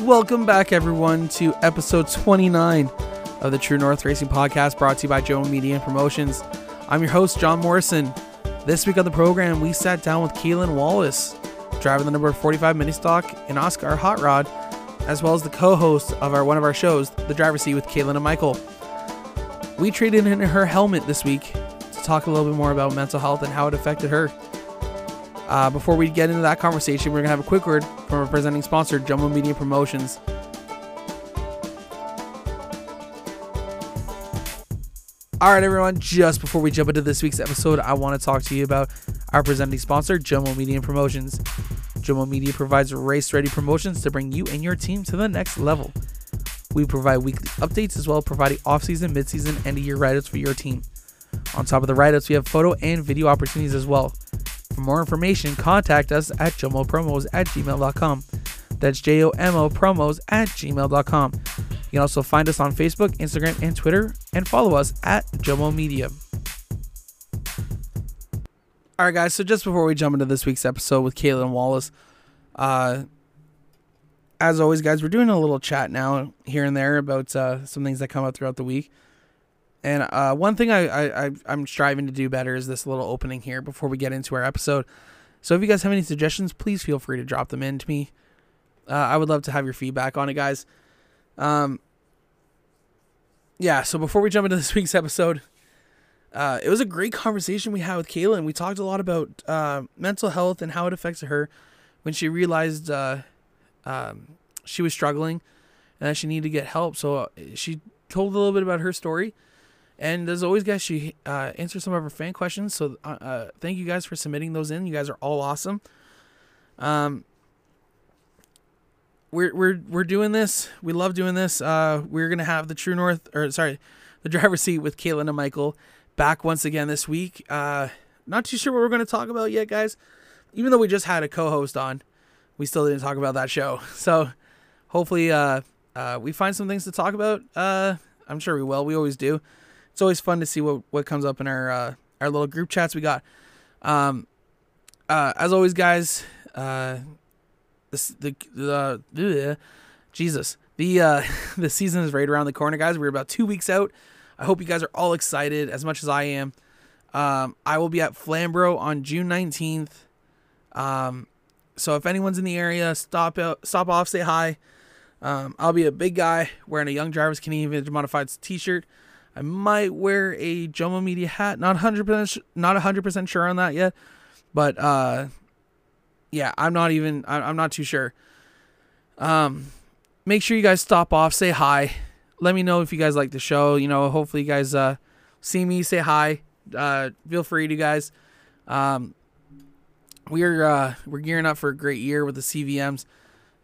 Welcome back, everyone, to episode 29 of the True North Racing Podcast brought to you by Jomo Media and Promotions. I'm your host, John Morrison. This week on the program, we sat down with Kaitlyn Wallace, driving the number 45 mini stock in Oscar Hot Rod, as well as the co-host of our one of our shows, The Driver's Seat with Kaitlyn and Michael. We traded in her helmet this week to talk a little bit more about mental health and how it affected her. Uh, before we get into that conversation, we're going to have a quick word from our presenting sponsor, Jomo Media Promotions. All right, everyone, just before we jump into this week's episode, I want to talk to you about our presenting sponsor, Jomo Media Promotions. Jomo Media provides race ready promotions to bring you and your team to the next level. We provide weekly updates as well providing off season, mid season, and year write ups for your team. On top of the write ups, we have photo and video opportunities as well. For more information, contact us at jomopromos at gmail.com. That's J O M O promos at gmail.com. You can also find us on Facebook, Instagram, and Twitter, and follow us at Jomo Media. All right, guys. So just before we jump into this week's episode with Kaitlyn Wallace, uh, as always, guys, we're doing a little chat now here and there about uh, some things that come up throughout the week. And uh, one thing I, I, I am striving to do better is this little opening here before we get into our episode. So if you guys have any suggestions, please feel free to drop them in to me. Uh, I would love to have your feedback on it, guys. Um, yeah. So before we jump into this week's episode, uh, it was a great conversation we had with Kayla, and We talked a lot about uh, mental health and how it affects her when she realized uh, um, she was struggling and that she needed to get help. So uh, she told a little bit about her story and as always, guys, she uh, answered some of our fan questions. So uh, uh, thank you guys for submitting those in. You guys are all awesome. Um, we're we're we're doing this. We love doing this. Uh, we're gonna have the True North, or sorry, the driver's seat with Kaitlyn and Michael back once again this week. Uh, not too sure what we're gonna talk about yet, guys. Even though we just had a co-host on, we still didn't talk about that show. So hopefully, uh, uh, we find some things to talk about. Uh, I'm sure we will. We always do it's always fun to see what what comes up in our uh, our little group chats we got. Um, uh, as always, guys, uh, the the Jesus the uh, the season is right around the corner, guys. We're about two weeks out. I hope you guys are all excited as much as I am. Um, I will be at Flamborough on June nineteenth. Um, so if anyone's in the area, stop out, stop off, say hi. Um, I'll be a big guy wearing a Young Drivers Canadian Vintage Modified T-shirt. I might wear a Jomo Media hat. Not hundred percent, not hundred percent sure on that yet, but uh, yeah, I'm not even. I'm not too sure. Um, make sure you guys stop off, say hi. Let me know if you guys like the show. You know, hopefully you guys uh see me, say hi. Uh, feel free to guys. Um, we're uh we're gearing up for a great year with the CVMs.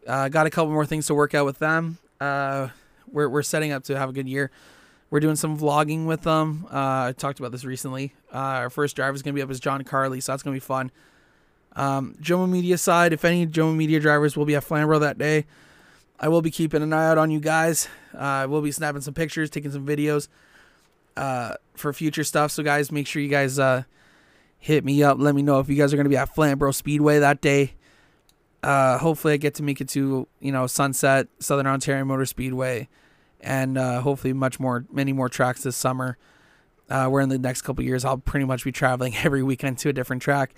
Uh, got a couple more things to work out with them. Uh, we're we're setting up to have a good year. We're doing some vlogging with them. Uh, I talked about this recently. Uh, our first driver is going to be up as John Carly, so that's going to be fun. Um, Jomo Media side, if any Jomo Media drivers will be at Flamborough that day, I will be keeping an eye out on you guys. Uh, I will be snapping some pictures, taking some videos uh, for future stuff. So, guys, make sure you guys uh, hit me up. Let me know if you guys are going to be at Flamborough Speedway that day. Uh, hopefully, I get to make it to you know Sunset Southern Ontario Motor Speedway and uh, hopefully much more, many more tracks this summer. Uh, where in the next couple years, I'll pretty much be traveling every weekend to a different track.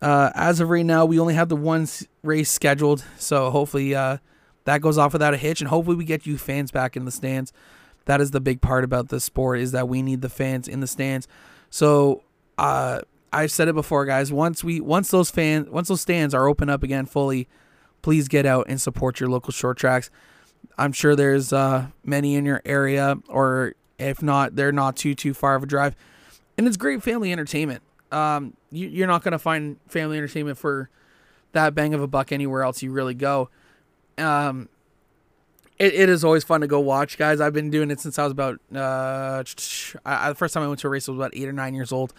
Uh, as of right now, we only have the one race scheduled, so hopefully uh, that goes off without a hitch, and hopefully we get you fans back in the stands. That is the big part about this sport is that we need the fans in the stands. So uh, I've said it before, guys. Once we once those fans once those stands are open up again fully, please get out and support your local short tracks. I'm sure there's uh, many in your area, or if not, they're not too too far of a drive, and it's great family entertainment. Um, you, are not gonna find family entertainment for that bang of a buck anywhere else you really go. Um, it, it is always fun to go watch, guys. I've been doing it since I was about uh, I, the first time I went to a race was about eight or nine years old.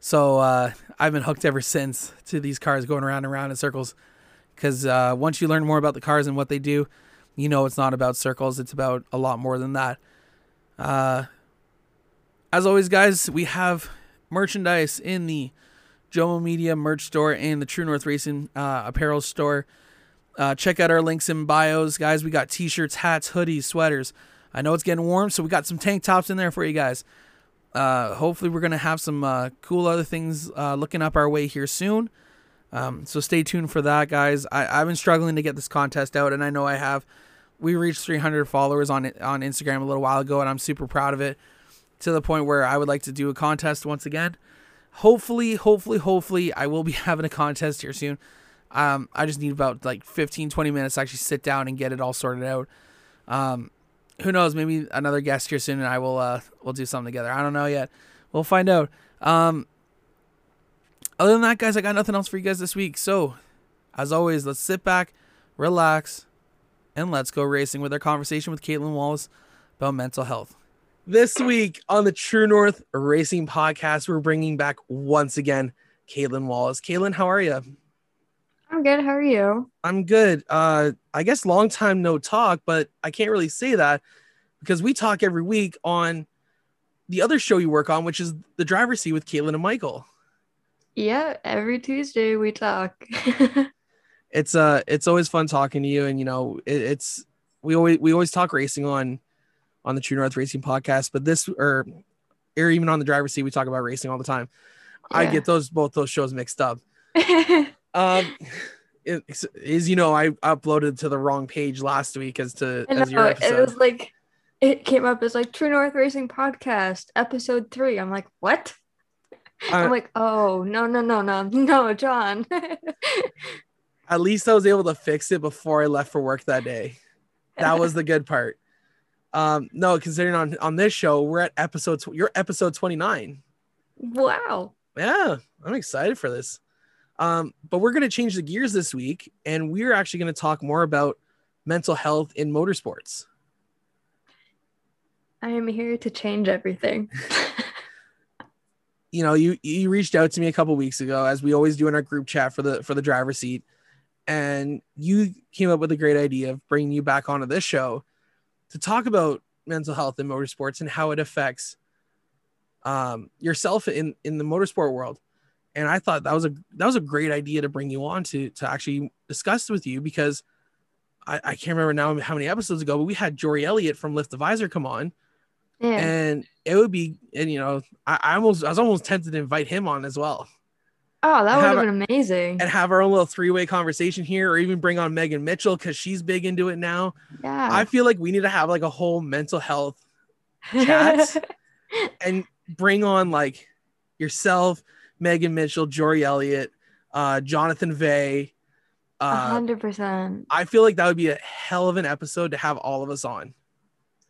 So uh, I've been hooked ever since to these cars going around and around in circles. Because uh, once you learn more about the cars and what they do, you know it's not about circles, it's about a lot more than that. Uh, as always, guys, we have merchandise in the Jomo Media merch store and the True North Racing uh, apparel store. Uh, check out our links in bios, guys. We got t-shirts, hats, hoodies, sweaters. I know it's getting warm, so we got some tank tops in there for you guys. Uh, hopefully, we're gonna have some uh, cool other things uh, looking up our way here soon. Um, so stay tuned for that, guys. I, I've been struggling to get this contest out, and I know I have. We reached 300 followers on on Instagram a little while ago, and I'm super proud of it. To the point where I would like to do a contest once again. Hopefully, hopefully, hopefully, I will be having a contest here soon. Um, I just need about like 15, 20 minutes to actually sit down and get it all sorted out. Um, who knows? Maybe another guest here soon, and I will uh, we'll do something together. I don't know yet. We'll find out. Um, other than that, guys, I got nothing else for you guys this week. So, as always, let's sit back, relax, and let's go racing with our conversation with Kaitlyn Wallace about mental health. This week on the True North Racing Podcast, we're bringing back once again Kaitlyn Wallace. Kaitlyn, how are you? I'm good. How are you? I'm good. Uh, I guess long time no talk, but I can't really say that because we talk every week on the other show you work on, which is the driver's seat with Kaitlyn and Michael. Yeah, every Tuesday we talk. it's uh, it's always fun talking to you, and you know, it, it's we always we always talk racing on on the True North Racing podcast, but this or or even on the driver's seat, we talk about racing all the time. Yeah. I get those both those shows mixed up. Um, it, is you know I uploaded to the wrong page last week as to as your episode. It was like it came up as like True North Racing Podcast episode three. I'm like, what? I'm like, oh no no no no no, John. at least I was able to fix it before I left for work that day. That was the good part. Um, no, considering on on this show we're at episode tw- you're episode 29. Wow. Yeah, I'm excited for this. Um, but we're going to change the gears this week, and we're actually going to talk more about mental health in motorsports. I am here to change everything. you know, you you reached out to me a couple weeks ago, as we always do in our group chat for the for the driver seat, and you came up with a great idea of bringing you back onto this show to talk about mental health in motorsports and how it affects um, yourself in in the motorsport world and I thought that was a that was a great idea to bring you on to to actually discuss with you because I, I can't remember now how many episodes ago, but we had Jory Elliott from Lift the Visor come on. Yeah. And it would be, and you know, I, I almost I was almost tempted to invite him on as well. Oh, that would have been amazing. And have our own little three-way conversation here, or even bring on Megan Mitchell because she's big into it now. Yeah. I feel like we need to have like a whole mental health chat and bring on like yourself, Megan Mitchell, Jory Elliott, uh, Jonathan Vay. Uh, hundred percent. I feel like that would be a hell of an episode to have all of us on.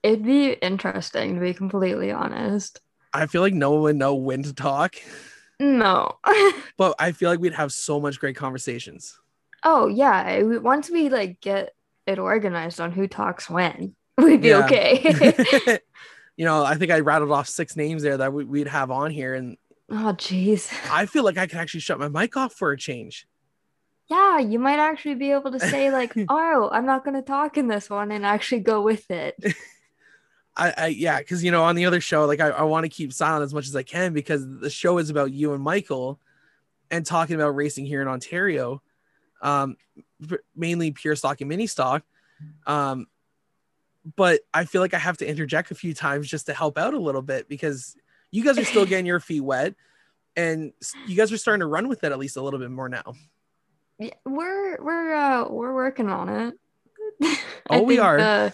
It'd be interesting to be completely honest. I feel like no one would know when to talk. No. but I feel like we'd have so much great conversations. Oh yeah. Once we like get it organized on who talks when, we'd be yeah. okay. you know, I think I rattled off six names there that we'd have on here, and Oh, jeez. I feel like I could actually shut my mic off for a change. Yeah, you might actually be able to say like, "Oh, I'm not going to talk in this one," and actually go with it. I, I yeah, because you know, on the other show, like I, I want to keep silent as much as I can because the show is about you and Michael, and talking about racing here in Ontario, um, mainly pure stock and mini stock. Um, but I feel like I have to interject a few times just to help out a little bit because you guys are still getting your feet wet and you guys are starting to run with it at least a little bit more now yeah, we're we're uh we're working on it oh we are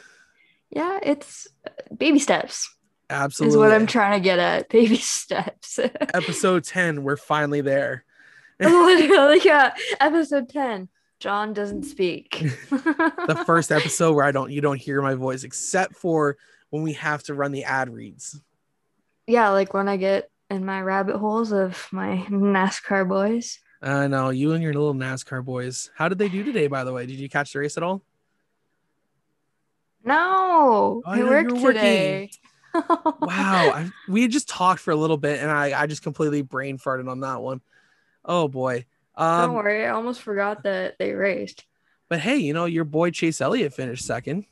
yeah it's baby steps absolutely is what i'm trying to get at baby steps episode 10 we're finally there literally yeah episode 10 john doesn't speak the first episode where i don't you don't hear my voice except for when we have to run the ad reads yeah, like when I get in my rabbit holes of my NASCAR boys. I uh, know you and your little NASCAR boys. How did they do today, by the way? Did you catch the race at all? No, oh, I worked today. wow, I, we had just talked for a little bit, and I I just completely brain farted on that one. Oh boy. Um, Don't worry, I almost forgot that they raced. But hey, you know your boy Chase Elliott finished second.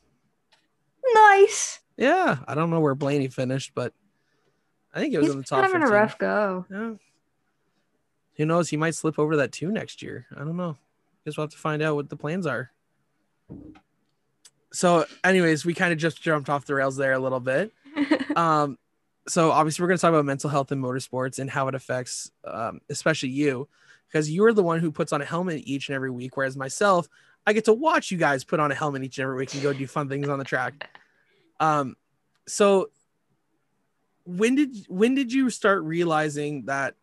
Nice. Yeah, I don't know where Blaney finished, but I think it was He's in the top. Having 15. a rough go. Yeah. Who knows? He might slip over that two next year. I don't know. Guess we'll have to find out what the plans are. So anyways, we kind of just jumped off the rails there a little bit. Um, so obviously we're going to talk about mental health in motorsports and how it affects, um, especially you, because you're the one who puts on a helmet each and every week, whereas myself, I get to watch you guys put on a helmet each and every week and go do fun things on the track. Um, so when did when did you start realizing that?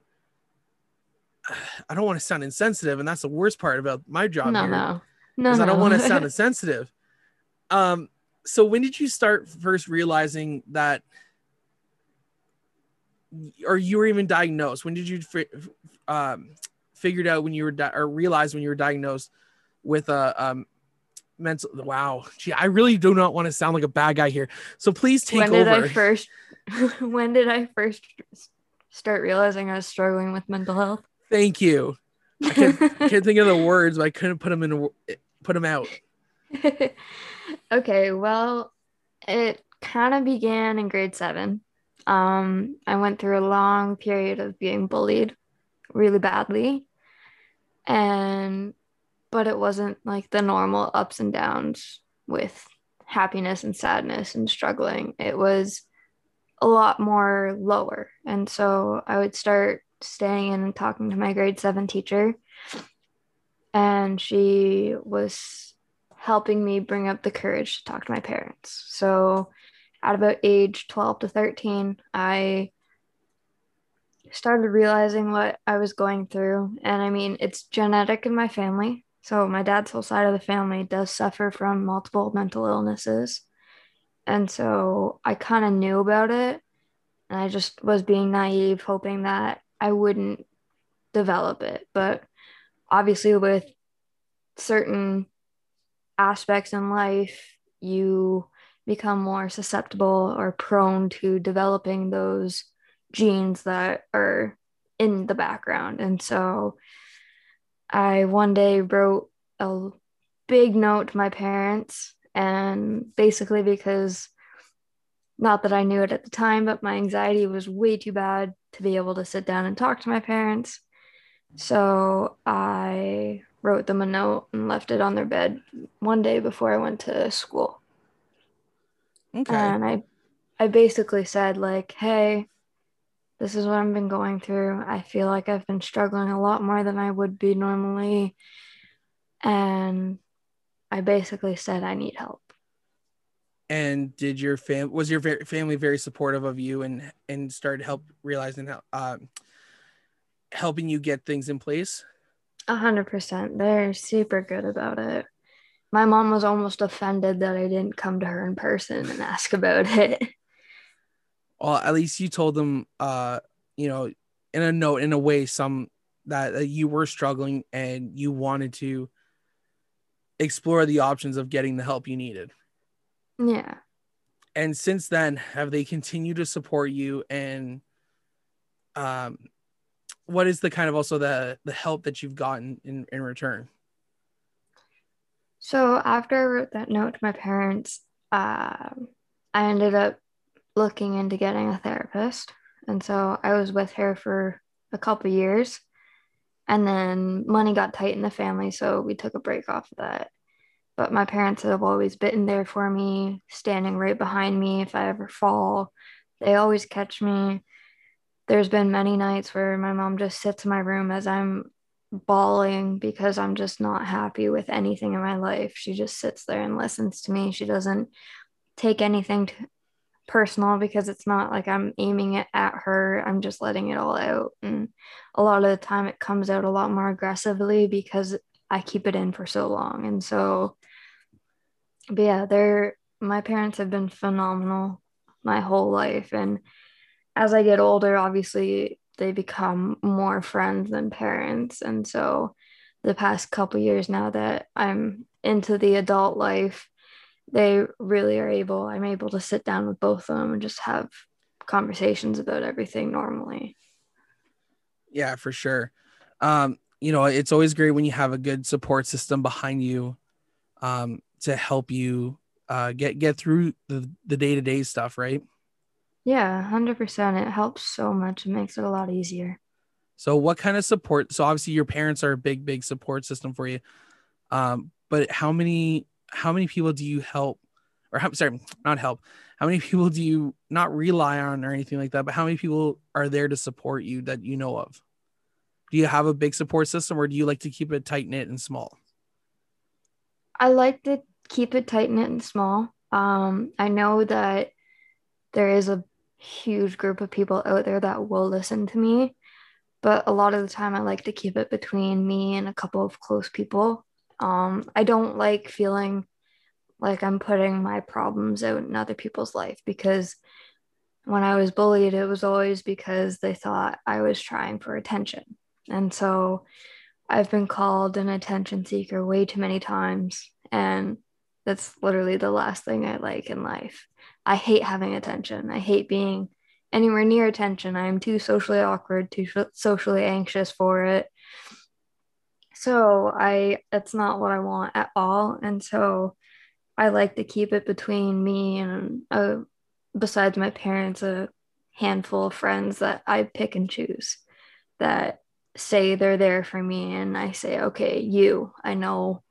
I don't want to sound insensitive, and that's the worst part about my job no, here. no, no, because no. I don't want to sound insensitive. Um, so when did you start first realizing that, or you were even diagnosed? When did you um, figured out when you were di- or realized when you were diagnosed with a um, mental? Wow, gee, I really do not want to sound like a bad guy here. So please take when did over. I first? when did I first start realizing I was struggling with mental health? Thank you. I can't, can't think of the words, but I couldn't put them in. Put them out. okay, well, it kind of began in grade seven. Um, I went through a long period of being bullied really badly. And, but it wasn't like the normal ups and downs with happiness and sadness and struggling. It was a lot more lower. And so I would start staying in and talking to my grade seven teacher. And she was helping me bring up the courage to talk to my parents. So at about age 12 to 13, I started realizing what I was going through. And I mean, it's genetic in my family. So my dad's whole side of the family does suffer from multiple mental illnesses. And so I kind of knew about it. And I just was being naive, hoping that I wouldn't develop it. But obviously, with certain aspects in life, you become more susceptible or prone to developing those genes that are in the background. And so I one day wrote a big note to my parents, and basically because not that I knew it at the time, but my anxiety was way too bad to be able to sit down and talk to my parents. So I wrote them a note and left it on their bed one day before I went to school. Okay. And I I basically said like, "Hey, this is what I've been going through. I feel like I've been struggling a lot more than I would be normally." And I basically said I need help. and did your fam was your family very supportive of you and and started help realizing how um helping you get things in place A hundred percent. They're super good about it. My mom was almost offended that I didn't come to her in person and ask about it. well at least you told them uh you know in a note in a way some that, that you were struggling and you wanted to explore the options of getting the help you needed Yeah. and since then have they continued to support you and um what is the kind of also the the help that you've gotten in in return So after I wrote that note to my parents, um, I ended up looking into getting a therapist. And so I was with her for a couple years. And then money got tight in the family, so we took a break off of that. But my parents have always been there for me, standing right behind me if I ever fall. They always catch me. There's been many nights where my mom just sits in my room as I'm bawling because I'm just not happy with anything in my life. She just sits there and listens to me. She doesn't take anything to, personal because it's not like I'm aiming it at her. I'm just letting it all out. And a lot of the time it comes out a lot more aggressively because I keep it in for so long. And so, but yeah, they're my parents have been phenomenal my whole life. And as I get older, obviously they become more friends than parents. And so the past couple years now that I'm into the adult life, they really are able, I'm able to sit down with both of them and just have conversations about everything normally. Yeah, for sure. Um, you know, it's always great when you have a good support system behind you um, to help you uh, get get through the the day to day stuff, right? Yeah, 100%. It helps so much. It makes it a lot easier. So, what kind of support? So, obviously, your parents are a big, big support system for you. Um, but how many how many people do you help or how, sorry, not help. How many people do you not rely on or anything like that, but how many people are there to support you that you know of? Do you have a big support system or do you like to keep it tight knit and small? I like to keep it tight knit and small. Um, I know that there is a huge group of people out there that will listen to me, but a lot of the time I like to keep it between me and a couple of close people. Um, I don't like feeling like I'm putting my problems out in other people's life because when I was bullied, it was always because they thought I was trying for attention. And so I've been called an attention seeker way too many times. And that's literally the last thing I like in life. I hate having attention. I hate being anywhere near attention. I am too socially awkward, too socially anxious for it. So I that's not what I want at all. And so I like to keep it between me and uh, besides my parents, a handful of friends that I pick and choose that say they're there for me. And I say, okay, you, I know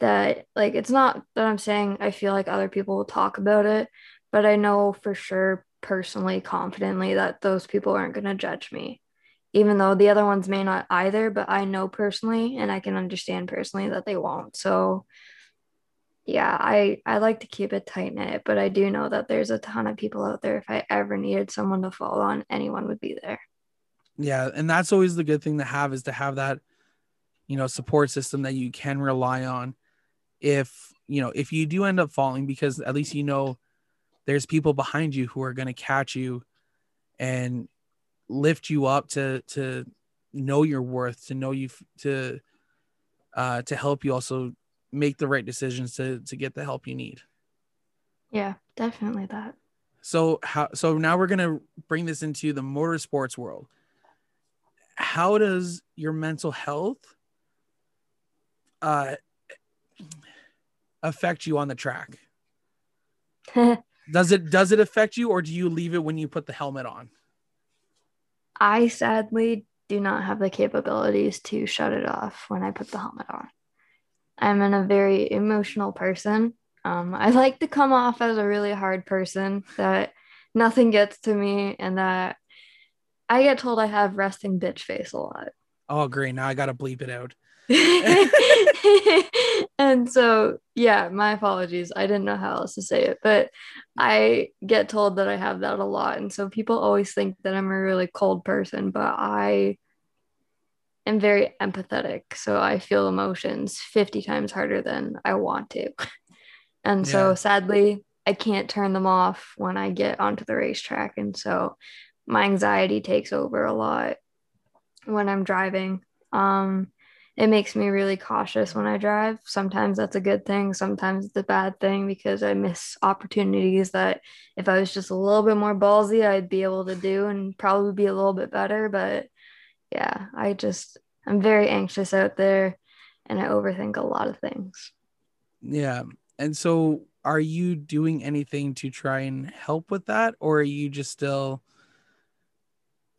that, like, it's not that I'm saying I feel like other people will talk about it, but I know for sure, personally, confidently, that those people aren't going to judge me. Even though the other ones may not either, but I know personally and I can understand personally that they won't. So, yeah, I I like to keep it tight knit, but I do know that there's a ton of people out there. If I ever needed someone to fall on, anyone would be there. Yeah, and that's always the good thing to have is to have that, you know, support system that you can rely on. If you know, if you do end up falling, because at least you know there's people behind you who are going to catch you and lift you up to to know your worth, to know you to uh to help you also make the right decisions to to get the help you need. Yeah, definitely that. So how so now we're gonna bring this into the motorsports world. How does your mental health uh affect you on the track? does it does it affect you or do you leave it when you put the helmet on? I sadly do not have the capabilities to shut it off when I put the helmet on. I'm in a very emotional person. Um, I like to come off as a really hard person that nothing gets to me and that I get told I have resting bitch face a lot. Oh, great. Now I got to bleep it out. and so, yeah, my apologies. I didn't know how else to say it, but I get told that I have that a lot. And so people always think that I'm a really cold person, but I am very empathetic. So I feel emotions 50 times harder than I want to. And yeah. so sadly, I can't turn them off when I get onto the racetrack. And so my anxiety takes over a lot when I'm driving. Um, it makes me really cautious when I drive. Sometimes that's a good thing, sometimes it's a bad thing because I miss opportunities that if I was just a little bit more ballsy, I'd be able to do and probably be a little bit better. But yeah, I just I'm very anxious out there and I overthink a lot of things. Yeah. And so are you doing anything to try and help with that or are you just still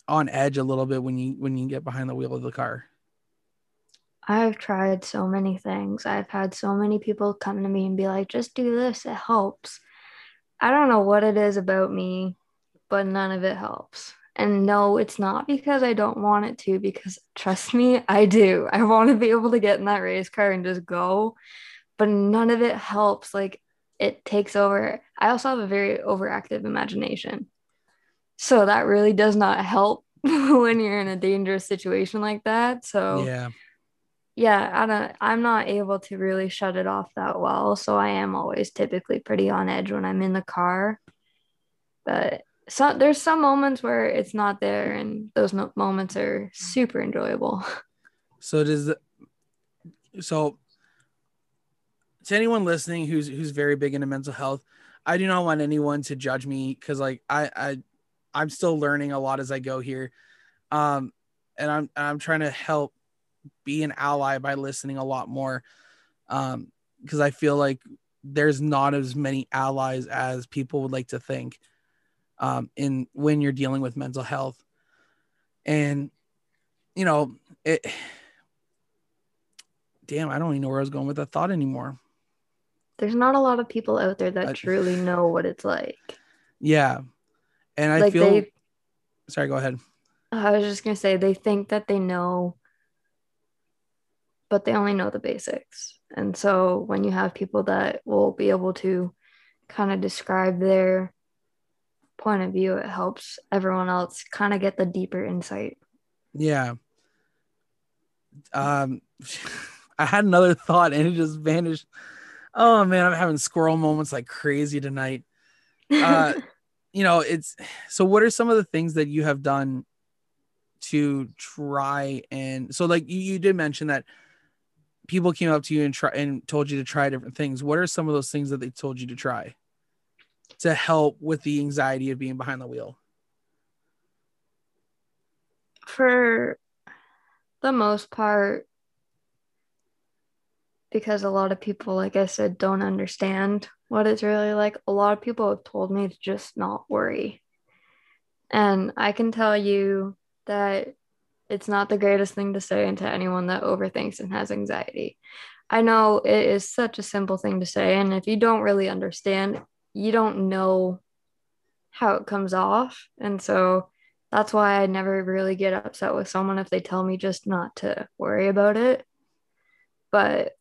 on edge a little bit when you when you get behind the wheel of the car? I've tried so many things. I've had so many people come to me and be like, just do this, it helps. I don't know what it is about me, but none of it helps. And no, it's not because I don't want it to, because trust me, I do. I want to be able to get in that race car and just go, but none of it helps. Like it takes over. I also have a very overactive imagination. So that really does not help when you're in a dangerous situation like that. So, yeah. Yeah, I don't I'm not able to really shut it off that well, so I am always typically pretty on edge when I'm in the car. But so there's some moments where it's not there and those no- moments are super enjoyable so does so to anyone listening who's who's very big into mental health i do not want anyone to judge me because like i i i'm still learning a lot as i go here um and i'm i'm trying to help be an ally by listening a lot more um because i feel like there's not as many allies as people would like to think um, in when you're dealing with mental health. And you know, it damn, I don't even know where I was going with that thought anymore. there's not a lot of people out there that I- truly know what it's like. Yeah. And I like feel they sorry, go ahead. I was just gonna say they think that they know, but they only know the basics. And so when you have people that will be able to kind of describe their point of view, it helps everyone else kind of get the deeper insight. Yeah. Um I had another thought and it just vanished. Oh man, I'm having squirrel moments like crazy tonight. Uh, you know, it's so what are some of the things that you have done to try and so like you, you did mention that people came up to you and try and told you to try different things. What are some of those things that they told you to try to help with the anxiety of being behind the wheel? For the most part, because a lot of people, like I said, don't understand what it's really like. A lot of people have told me to just not worry. And I can tell you that it's not the greatest thing to say into anyone that overthinks and has anxiety. I know it is such a simple thing to say. And if you don't really understand, you don't know how it comes off. And so that's why I never really get upset with someone if they tell me just not to worry about it. But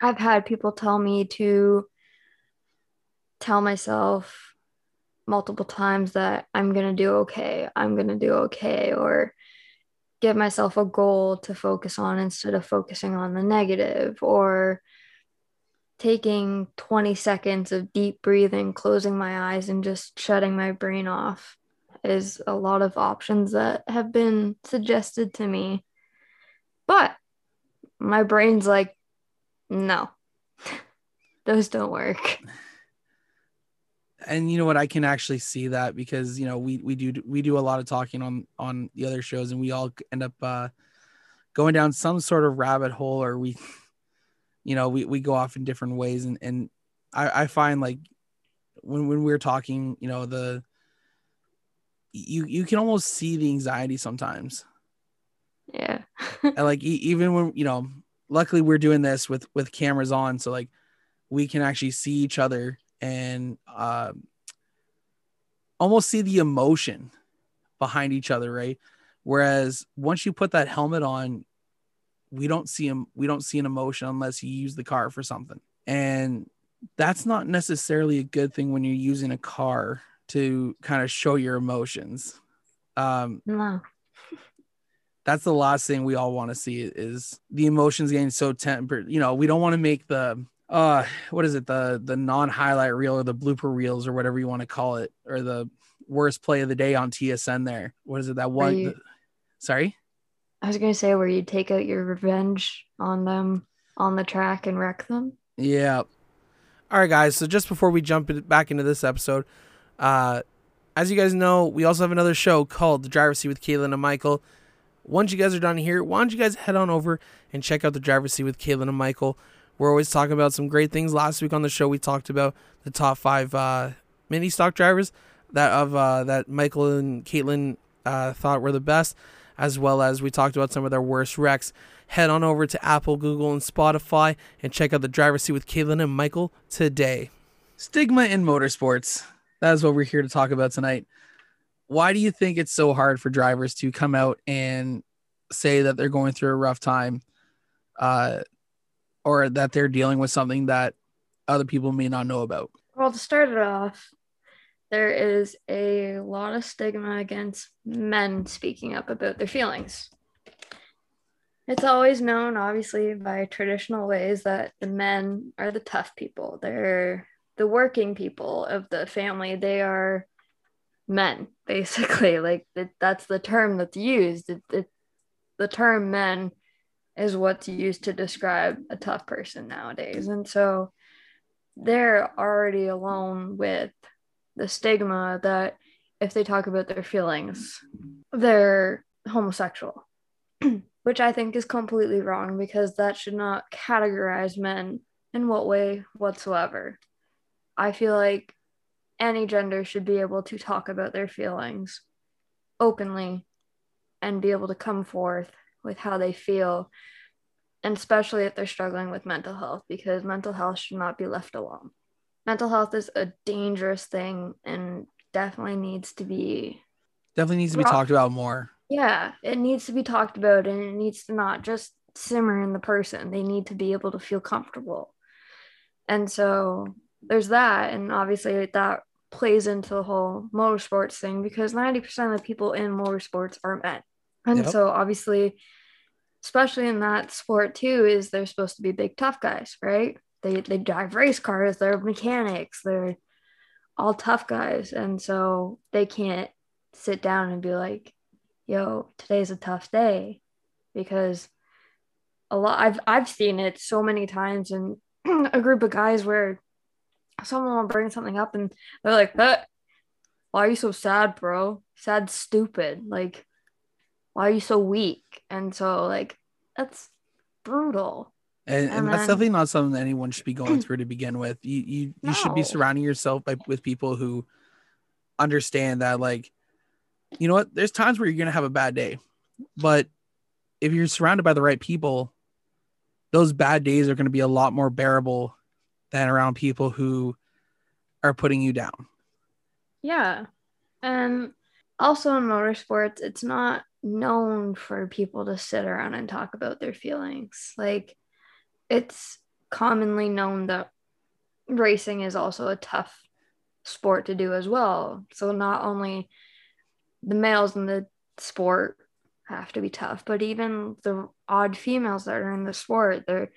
I've had people tell me to tell myself multiple times that I'm going to do okay, I'm going to do okay, or give myself a goal to focus on instead of focusing on the negative, or taking 20 seconds of deep breathing, closing my eyes, and just shutting my brain off is a lot of options that have been suggested to me. But my brain's like, no, those don't work. and you know what? I can actually see that because you know we we do we do a lot of talking on on the other shows and we all end up uh going down some sort of rabbit hole or we you know we, we go off in different ways. And and i i find like when when we're talking you know the you you can almost see the anxiety sometimes. Yeah. and like even when you know luckily we're doing this with with cameras on so like we can actually see each other and uh, almost see the emotion behind each other right whereas once you put that helmet on we don't see him we don't see an emotion unless you use the car for something and that's not necessarily a good thing when you're using a car to kind of show your emotions um No. that's the last thing we all want to see is the emotions getting so tempered. You know, we don't want to make the uh what is it, the the non-highlight reel or the blooper reels or whatever you want to call it, or the worst play of the day on TSN there. What is it? That one you- the- sorry? I was going to say where you take out your revenge on them on the track and wreck them. Yeah. All right, guys. So just before we jump back into this episode, uh, as you guys know, we also have another show called The Driver's Seat with Kaitlyn and Michael. Once you guys are done here, why don't you guys head on over and check out The Driver's Seat with Kaitlyn and Michael? We're always talking about some great things. Last week on the show, we talked about the top five uh, mini stock drivers that of uh, that Michael and Kaitlyn uh, thought were the best, as well as we talked about some of their worst wrecks. Head on over to Apple, Google, and Spotify and check out the driver's seat with Kaitlyn and Michael today. Stigma in motorsports. That is what we're here to talk about tonight. Why do you think it's so hard for drivers to come out and say that they're going through a rough time, uh, or that they're dealing with something that other people may not know about? Well, to start it off, there is a lot of stigma against men speaking up about their feelings. It's always known, obviously, by traditional ways that the men are the tough people. They're the working people of the family. They are men, basically. Like that's the term that's used. It, it, the term men is what's used to describe a tough person nowadays. And so they're already alone with the stigma that if they talk about their feelings, they're homosexual, which I think is completely wrong because that should not categorize men in what way whatsoever. I feel like any gender should be able to talk about their feelings openly and be able to come forth with how they feel and especially if they're struggling with mental health, because mental health should not be left alone. Mental health is a dangerous thing and definitely needs to be definitely needs to be talked about more. Yeah, it needs to be talked about and it needs to not just simmer in the person. They need to be able to feel comfortable. And so there's that. And obviously that plays into the whole motorsports thing because 90% of the people in motorsports are men. And yep. so obviously, especially in that sport too, is they're supposed to be big tough guys, right? They they drive race cars, they're mechanics, they're all tough guys. And so they can't sit down and be like, yo, today's a tough day. Because a lot I've I've seen it so many times in a group of guys where someone will bring something up and they're like, why are you so sad, bro? Sad, stupid. Like, why are you so weak? And so, like, that's brutal. And, and, and that's then, definitely not something that anyone should be going through to begin with. You you, you no. should be surrounding yourself by, with people who understand that, like, you know what? There's times where you're gonna have a bad day, but if you're surrounded by the right people, those bad days are going to be a lot more bearable than around people who are putting you down. Yeah. And also in motorsports, it's not known for people to sit around and talk about their feelings. Like, it's commonly known that racing is also a tough sport to do as well. So, not only the males in the sport have to be tough, but even the odd females that are in the sport, they're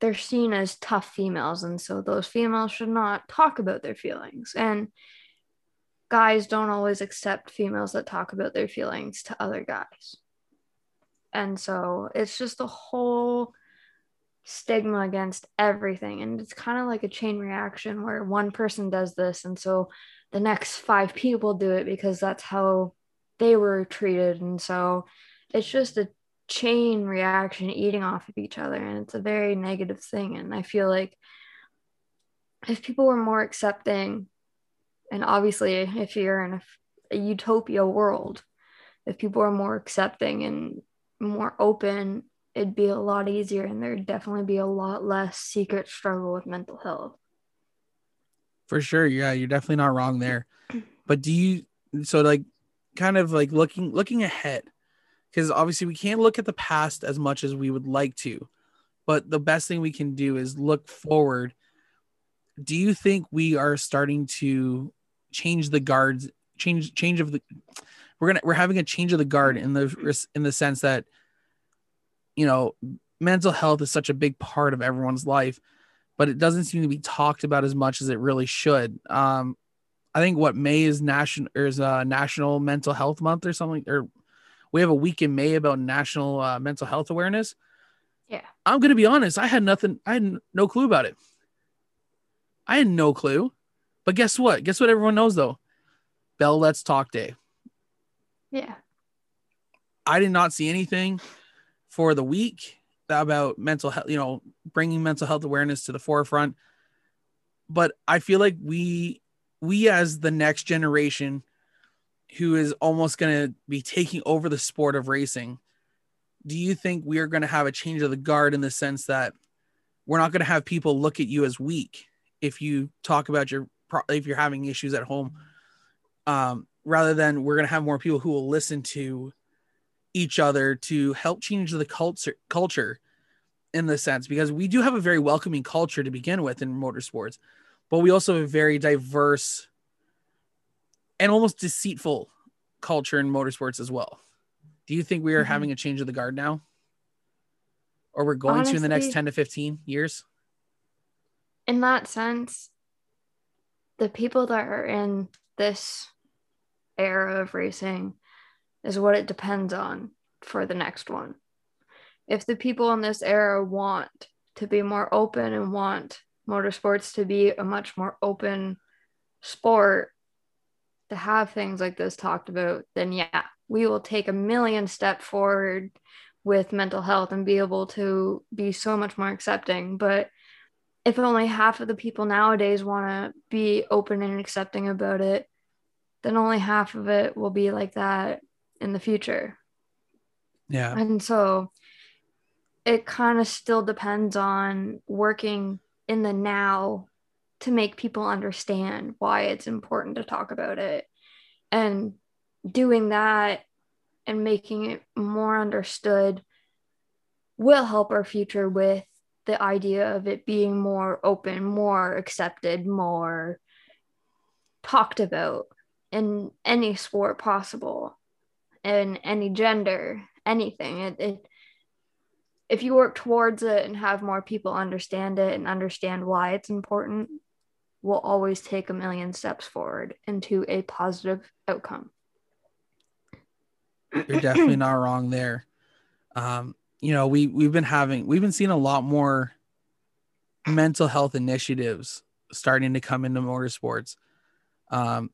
they're seen as tough females and so those females should not talk about their feelings and guys don't always accept females that talk about their feelings to other guys. And so it's just a whole stigma against everything. And it's kind of like a chain reaction where one person does this and so the next five people do it because that's how they were treated. And so it's just a chain reaction eating off of each other. And it's a very negative thing. And i feel like if people were more accepting and obviously if you're in a, a utopia world if people are more accepting and more open it'd be a lot easier and there'd definitely be a lot less secret struggle with mental health. For sure. Yeah you're definitely not wrong there. But do you so like kind of like looking looking ahead because obviously we can't look at the past as much as we would like to but the best thing we can do is look forward. Do you think we are starting to change the guards change change of the we're gonna we're having a change of the guard in the in the sense that you know mental health is such a big part of everyone's life but it doesn't seem to be talked about as much as it really should um i think what may is national is a national mental health month or something or we have a week in May about National uh, Mental Health Awareness. Yeah. I'm to be honest. I had nothing, I had no clue about it. I had no clue. But guess what? Guess what everyone knows though? Bell Let's Talk Day. Yeah. I did not see anything for the week about mental health, you know, bringing mental health awareness to the forefront. But I feel like we, we as the next generation who is almost going to be taking over the sport of racing, do you think we are going to have a change of the guard in the sense that we're not going to have people look at you as weak if you talk about your if you're having issues at home um, rather than we're going to have more people who will listen to each other to help change the culture culture in the sense because we do have a very welcoming culture to begin with in motorsports but we also have a very diverse and almost deceitful culture in motorsports as well. Do you think we are mm-hmm. having a change of the guard now? Or we're going Honestly, to in the next 10 to 15 years? In that sense, the people that are in this era of racing is what it depends on for the next one. If the people in this era want to be more open and want motorsports to be a much more open sport, to have things like this talked about, then yeah, we will take a million step forward with mental health and be able to be so much more accepting. But if only half of the people nowadays want to be open and accepting about it, then only half of it will be like that in the future. Yeah. And so it kind of still depends on working in the now to make people understand why it's important to talk about it and doing that and making it more understood will help our future with the idea of it being more open, more accepted, more talked about in any sport possible, in any gender, anything. It, it if you work towards it and have more people understand it and understand why it's important, we'll always take a million steps forward into a positive outcome. You're definitely not wrong there. Um, you know, we we've been having we've been seeing a lot more mental health initiatives starting to come into motorsports. Um,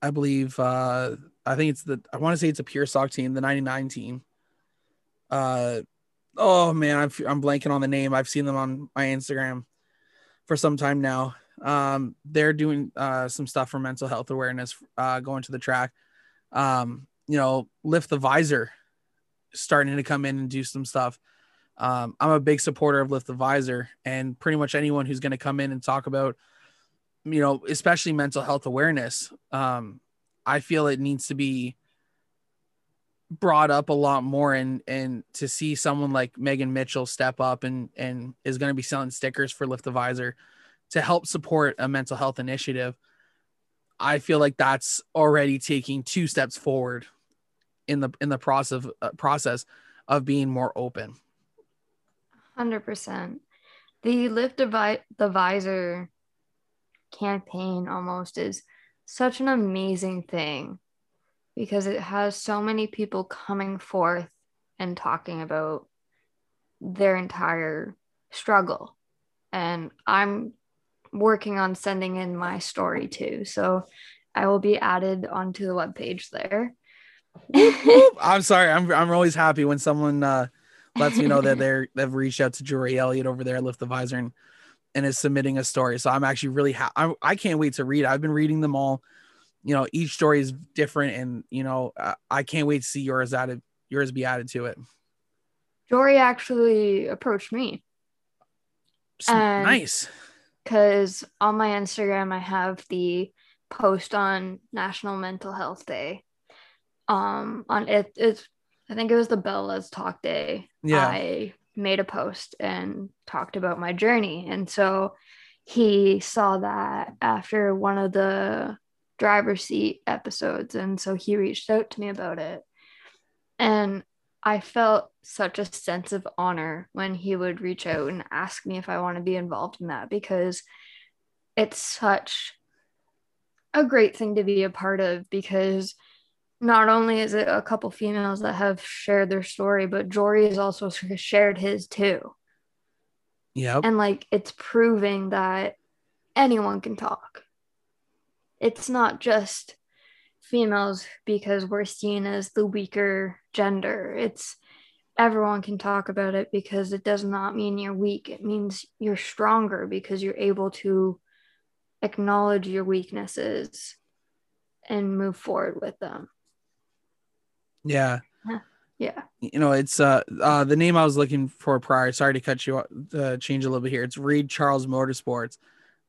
I believe uh, I think it's the I want to say it's a pure stock team, the 99 team. Uh, oh man, I'm I'm blanking on the name. I've seen them on my Instagram for some time now. Um, they're doing uh, some stuff for mental health awareness, uh, going to the track. Um, you know, lift the visor, starting to come in and do some stuff. Um, I'm a big supporter of lift the visor, and pretty much anyone who's going to come in and talk about, you know, especially mental health awareness. Um, I feel it needs to be brought up a lot more and and to see someone like Megan Mitchell step up and and is going to be selling stickers for lift the visor to help support a mental health initiative, I feel like that's already taking two steps forward in the in the process uh, process of being more open. Hundred percent. The lift devi- the visor campaign almost is such an amazing thing because it has so many people coming forth and talking about their entire struggle. And I'm working on sending in my story too. So I will be added onto the webpage there. I'm sorry. I'm I'm always happy when someone uh, lets me know that they're they've reached out to Jory Elliott over there, Lift the Visor, and and is submitting a story. So I'm actually really happy. I, I can't wait to read. I've been reading them all. You know, each story is different, and you know, uh, I can't wait to see yours added, yours be added to it. Jory actually approached me. And nice because on my Instagram I have the post on National Mental Health Day. Um, on it, it's I think it was the Bell Let's Talk Day. Yeah, I made a post and talked about my journey, and so he saw that after one of the driver's seat episodes, and so he reached out to me about it, and I felt such a sense of honor when he would reach out and ask me if I want to be involved in that because it's such a great thing to be a part of because not only is it a couple females that have shared their story, but Jory has also shared his too. Yeah. And like it's proving that anyone can talk. It's not just females because we're seen as the weaker gender. It's everyone can talk about it because it does not mean you're weak. It means you're stronger because you're able to acknowledge your weaknesses and move forward with them. Yeah. Yeah. You know, it's uh, uh the name I was looking for prior. Sorry to cut you uh, change a little bit here. It's Reed Charles Motorsports.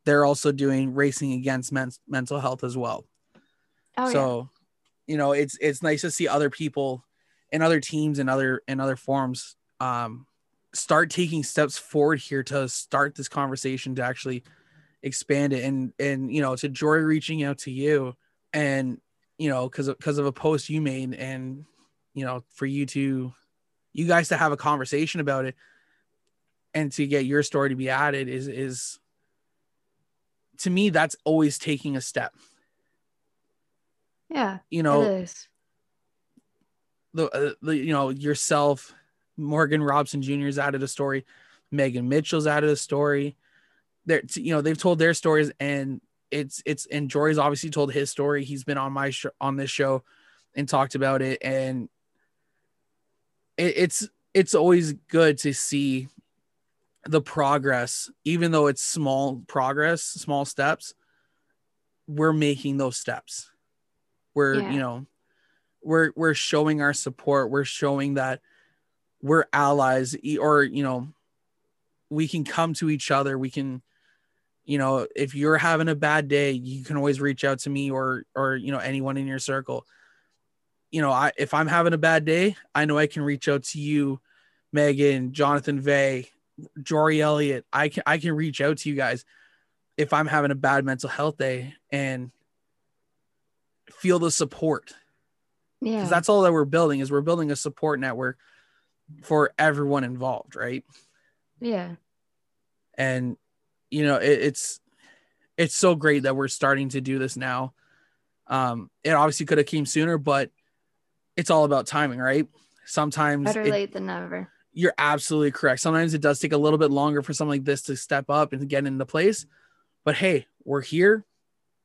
They're also doing racing against men- mental health as well. Oh, so, yeah. you know, it's it's nice to see other people and other teams and other and other forms um, start taking steps forward here to start this conversation to actually expand it and and you know to Jory reaching out to you and you know because because of a post you made and you know for you to you guys to have a conversation about it and to get your story to be added is is to me that's always taking a step yeah. You know, the, uh, the you know yourself, Morgan Robson Jr.'s added a story, Megan Mitchell's added a story. They're you know they've told their stories and it's it's and Jory's obviously told his story. He's been on my show on this show and talked about it and it, it's it's always good to see the progress even though it's small progress small steps we're making those steps we're, yeah. you know, we're we're showing our support. We're showing that we're allies or you know we can come to each other we can you know if you're having a bad day you can always reach out to me or or you know anyone in your circle you know i if i'm having a bad day i know i can reach out to you megan jonathan vay jory elliott i can i can reach out to you guys if i'm having a bad mental health day and feel the support Yeah. because that's all that we're building is we're building a support network for everyone involved right yeah. and you know it, it's it's so great that we're starting to do this now. Um it obviously could have came sooner but it's all about timing right? Sometimes Better it- late than never. you're absolutely correct. Sometimes it does take a little bit longer for something like this to step up and get into place but hey we're here.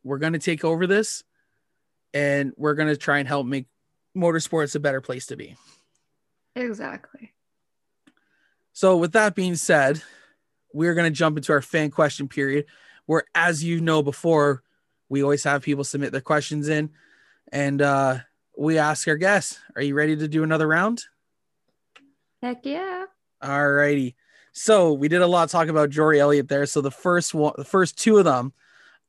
We're going to take over this and we're going to try and help make motorsports a better place to be. Exactly. So, with that being said, we're going to jump into our fan question period, where, as you know before, we always have people submit their questions in and uh, we ask our guests, Are you ready to do another round? Heck yeah. All righty. So, we did a lot of talk about Jory Elliott there. So, the first one, the first two of them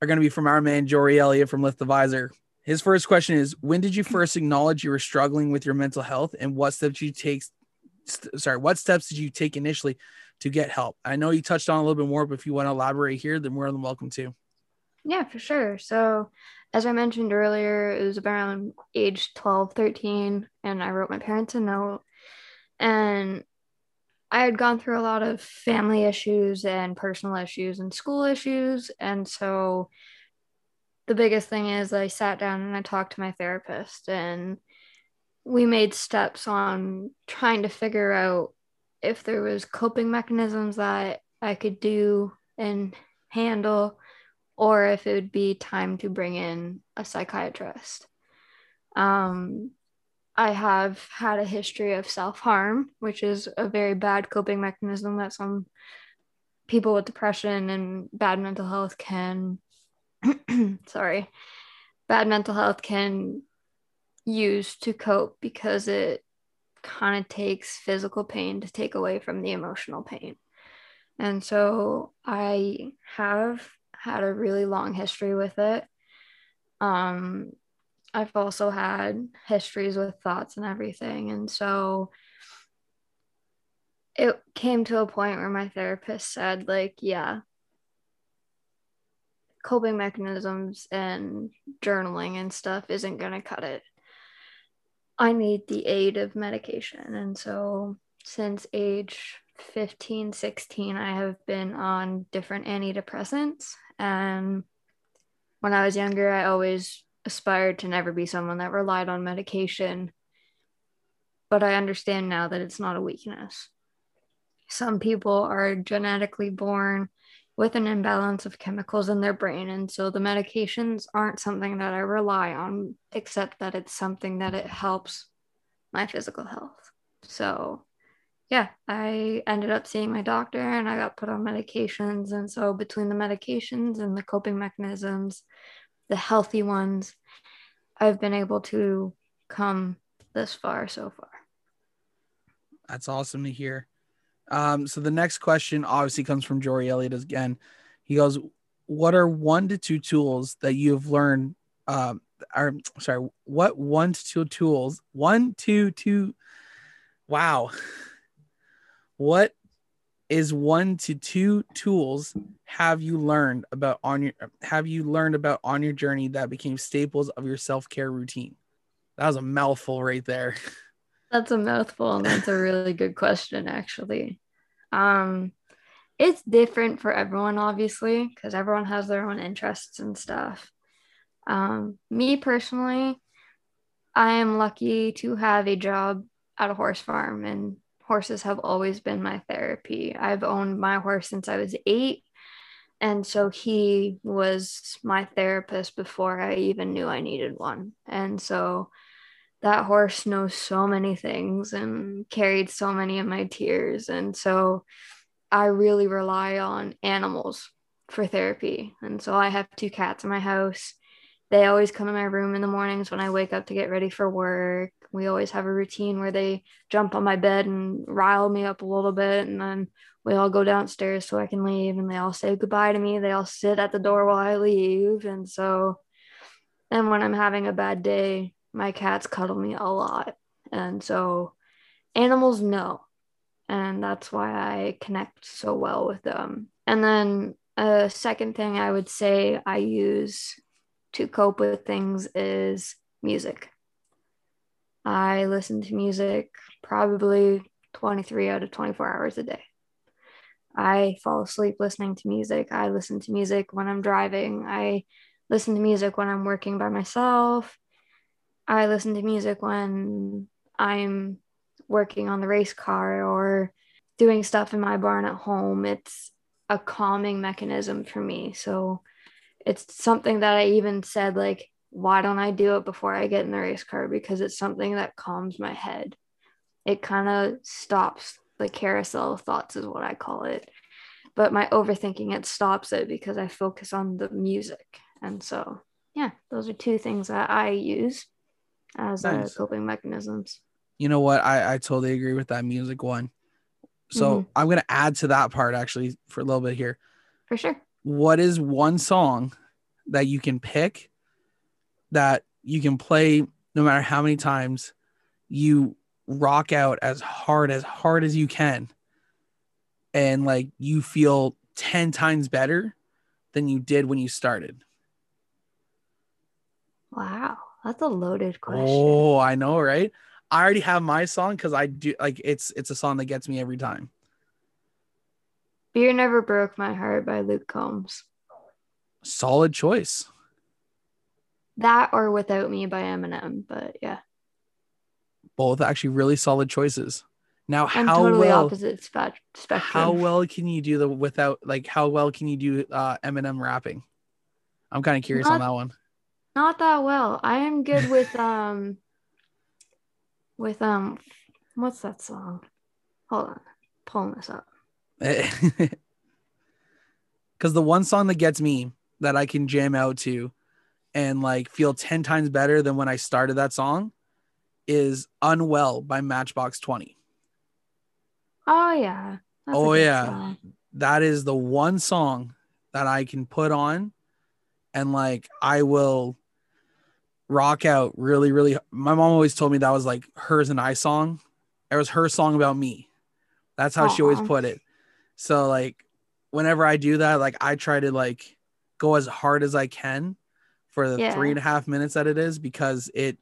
are going to be from our man, Jory Elliott from Lift the Visor. His first question is When did you first acknowledge you were struggling with your mental health and what steps you take? St- sorry, what steps did you take initially to get help? I know you touched on a little bit more, but if you want to elaborate here, then more than welcome to. Yeah, for sure. So, as I mentioned earlier, it was around age 12, 13, and I wrote my parents a note. And I had gone through a lot of family issues and personal issues and school issues. And so, the biggest thing is I sat down and I talked to my therapist, and we made steps on trying to figure out if there was coping mechanisms that I could do and handle or if it would be time to bring in a psychiatrist. Um, I have had a history of self harm, which is a very bad coping mechanism that some people with depression and bad mental health can, sorry, bad mental health can use to cope because it kind of takes physical pain to take away from the emotional pain. And so I have had a really long history with it. Um, I've also had histories with thoughts and everything. And so it came to a point where my therapist said, like, yeah, coping mechanisms and journaling and stuff isn't going to cut it. I need the aid of medication. And so since age 15, 16, I have been on different antidepressants. And when I was younger, I always aspired to never be someone that relied on medication. But I understand now that it's not a weakness. Some people are genetically born with an imbalance of chemicals in their brain. And so the medications aren't something that I rely on, except that it's something that it helps my physical health. So yeah, I ended up seeing my doctor and I got put on medications. And so, between the medications and the coping mechanisms, the healthy ones, I've been able to come this far so far. That's awesome to hear. Um, so the next question obviously comes from Jory Elliott again. He goes, What are one to two tools that you've learned? Um, are sorry, what one to two tools? One, two, two. Wow. What is one to two tools have you learned about on your have you learned about on your journey that became staples of your self-care routine? That was a mouthful right there. That's a mouthful, and that's a really good question, actually. Um, it's different for everyone, obviously, because everyone has their own interests and stuff. Um, me personally, I am lucky to have a job at a horse farm, and horses have always been my therapy. I've owned my horse since I was eight, and so he was my therapist before I even knew I needed one. And so that horse knows so many things and carried so many of my tears. And so I really rely on animals for therapy. And so I have two cats in my house. they always come in my room in the mornings when I wake up to get ready for work. We always have a routine where they jump on my bed and rile me up a little bit. And then we all go downstairs so I can leave. And they all say goodbye to me. They all sit at the door while I leave. And so, and when I'm having a bad day, my cats cuddle me a lot. And so animals know. And that's why I connect so well with them. And then a second thing I would say I use to cope with things is music. I listen to music probably 23 out of 24 hours a day. I fall asleep listening to music. I listen to music when I'm driving. I listen to music when I'm working by myself. I listen to music when I'm working on the race car or doing stuff in my barn at home. It's a calming mechanism for me. So it's something that I even said, like, why don't I do it before I get in the race car? Because it's something that calms my head. It kind of stops the carousel of thoughts, is what I call it. But my overthinking, it stops it because I focus on the music. And so, yeah, those are two things that I use as uh, coping mechanisms. You know what? I, I totally agree with that music one. So mm-hmm. I'm going to add to that part actually for a little bit here. For sure. What is one song that you can pick that you can play no matter how many times you rock out as hard as hard as you can and like you feel 10 times better than you did when you started? Wow, that's a loaded question. Oh, I know, right? I already have my song because I do like it's it's a song that gets me every time. Beer Never Broke My Heart by Luke Combs. Solid choice. That or Without Me by Eminem, but yeah. Both actually really solid choices. Now, I'm how totally well opposite spectrum. How well can you do the without like how well can you do uh Eminem rapping? I'm kind of curious not, on that one. Not that well. I am good with um with um what's that song? Hold on. Pulling this up. Cuz the one song that gets me that I can jam out to and like feel 10 times better than when I started that song is Unwell by Matchbox 20. Oh yeah. That's oh yeah. Song. That is the one song that I can put on and like I will rock out really really my mom always told me that was like hers and I song. It was her song about me. That's how Aww. she always put it. So like whenever I do that, like I try to like go as hard as I can for the yeah. three and a half minutes that it is because it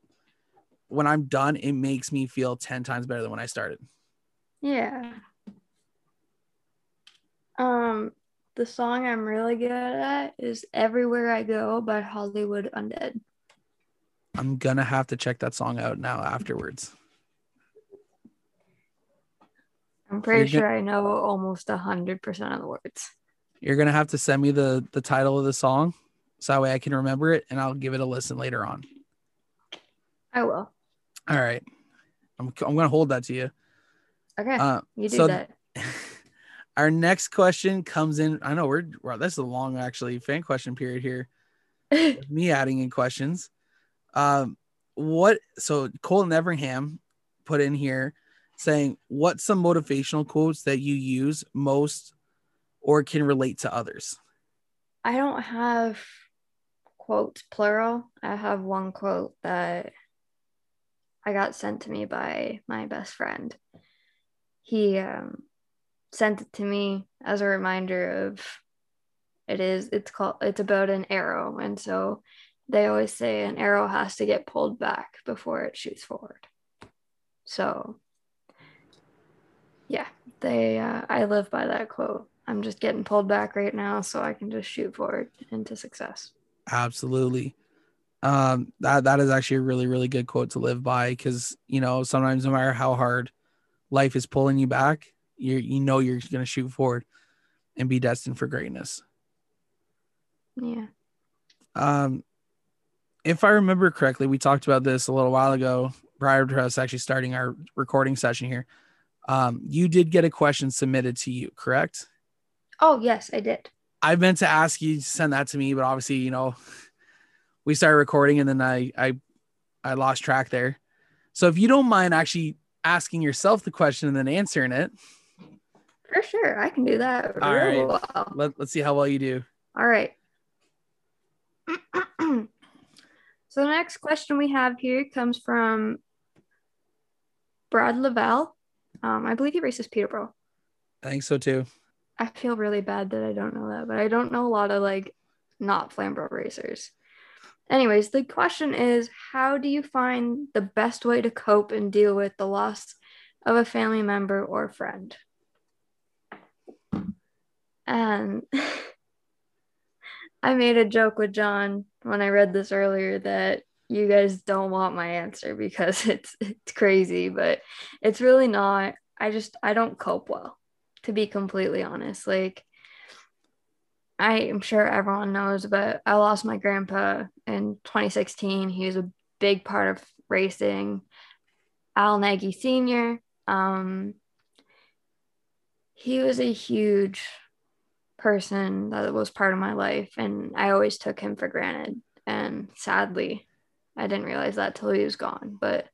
when I'm done, it makes me feel 10 times better than when I started. Yeah. Um the song I'm really good at is Everywhere I Go by Hollywood Undead. I'm gonna have to check that song out now afterwards. I'm pretty sure I know almost a hundred percent of the words. You're gonna have to send me the the title of the song so that way I can remember it and I'll give it a listen later on. I will. All right. I'm I'm gonna hold that to you. Okay. Uh, you do so that. our next question comes in. I know we're, we're this is a long actually fan question period here. me adding in questions. Um, what so Colton Everingham put in here saying, What's some motivational quotes that you use most or can relate to others? I don't have quotes plural. I have one quote that I got sent to me by my best friend. He um, sent it to me as a reminder of it is it's called it's about an arrow and so they always say an arrow has to get pulled back before it shoots forward. So, yeah, they. Uh, I live by that quote. I'm just getting pulled back right now, so I can just shoot forward into success. Absolutely. Um, that that is actually a really really good quote to live by because you know sometimes no matter how hard life is pulling you back, you you know you're gonna shoot forward and be destined for greatness. Yeah. Um, if I remember correctly, we talked about this a little while ago prior to us actually starting our recording session here. Um, you did get a question submitted to you, correct? Oh, yes, I did. I meant to ask you to send that to me, but obviously, you know, we started recording and then I I I lost track there. So if you don't mind actually asking yourself the question and then answering it. For sure. I can do that. All right. Well. Let, let's see how well you do. All right. so the next question we have here comes from Brad Lavelle. Um, I believe he races Peterborough. I think so too. I feel really bad that I don't know that, but I don't know a lot of like not Flamborough racers. Anyways, the question is how do you find the best way to cope and deal with the loss of a family member or friend? And I made a joke with John when I read this earlier that you guys don't want my answer because it's it's crazy, but it's really not. I just I don't cope well, to be completely honest. Like I am sure everyone knows, but I lost my grandpa in 2016. He was a big part of racing. Al Nagy Sr. Um, he was a huge person that was part of my life, and I always took him for granted. And sadly, I didn't realize that till he was gone. But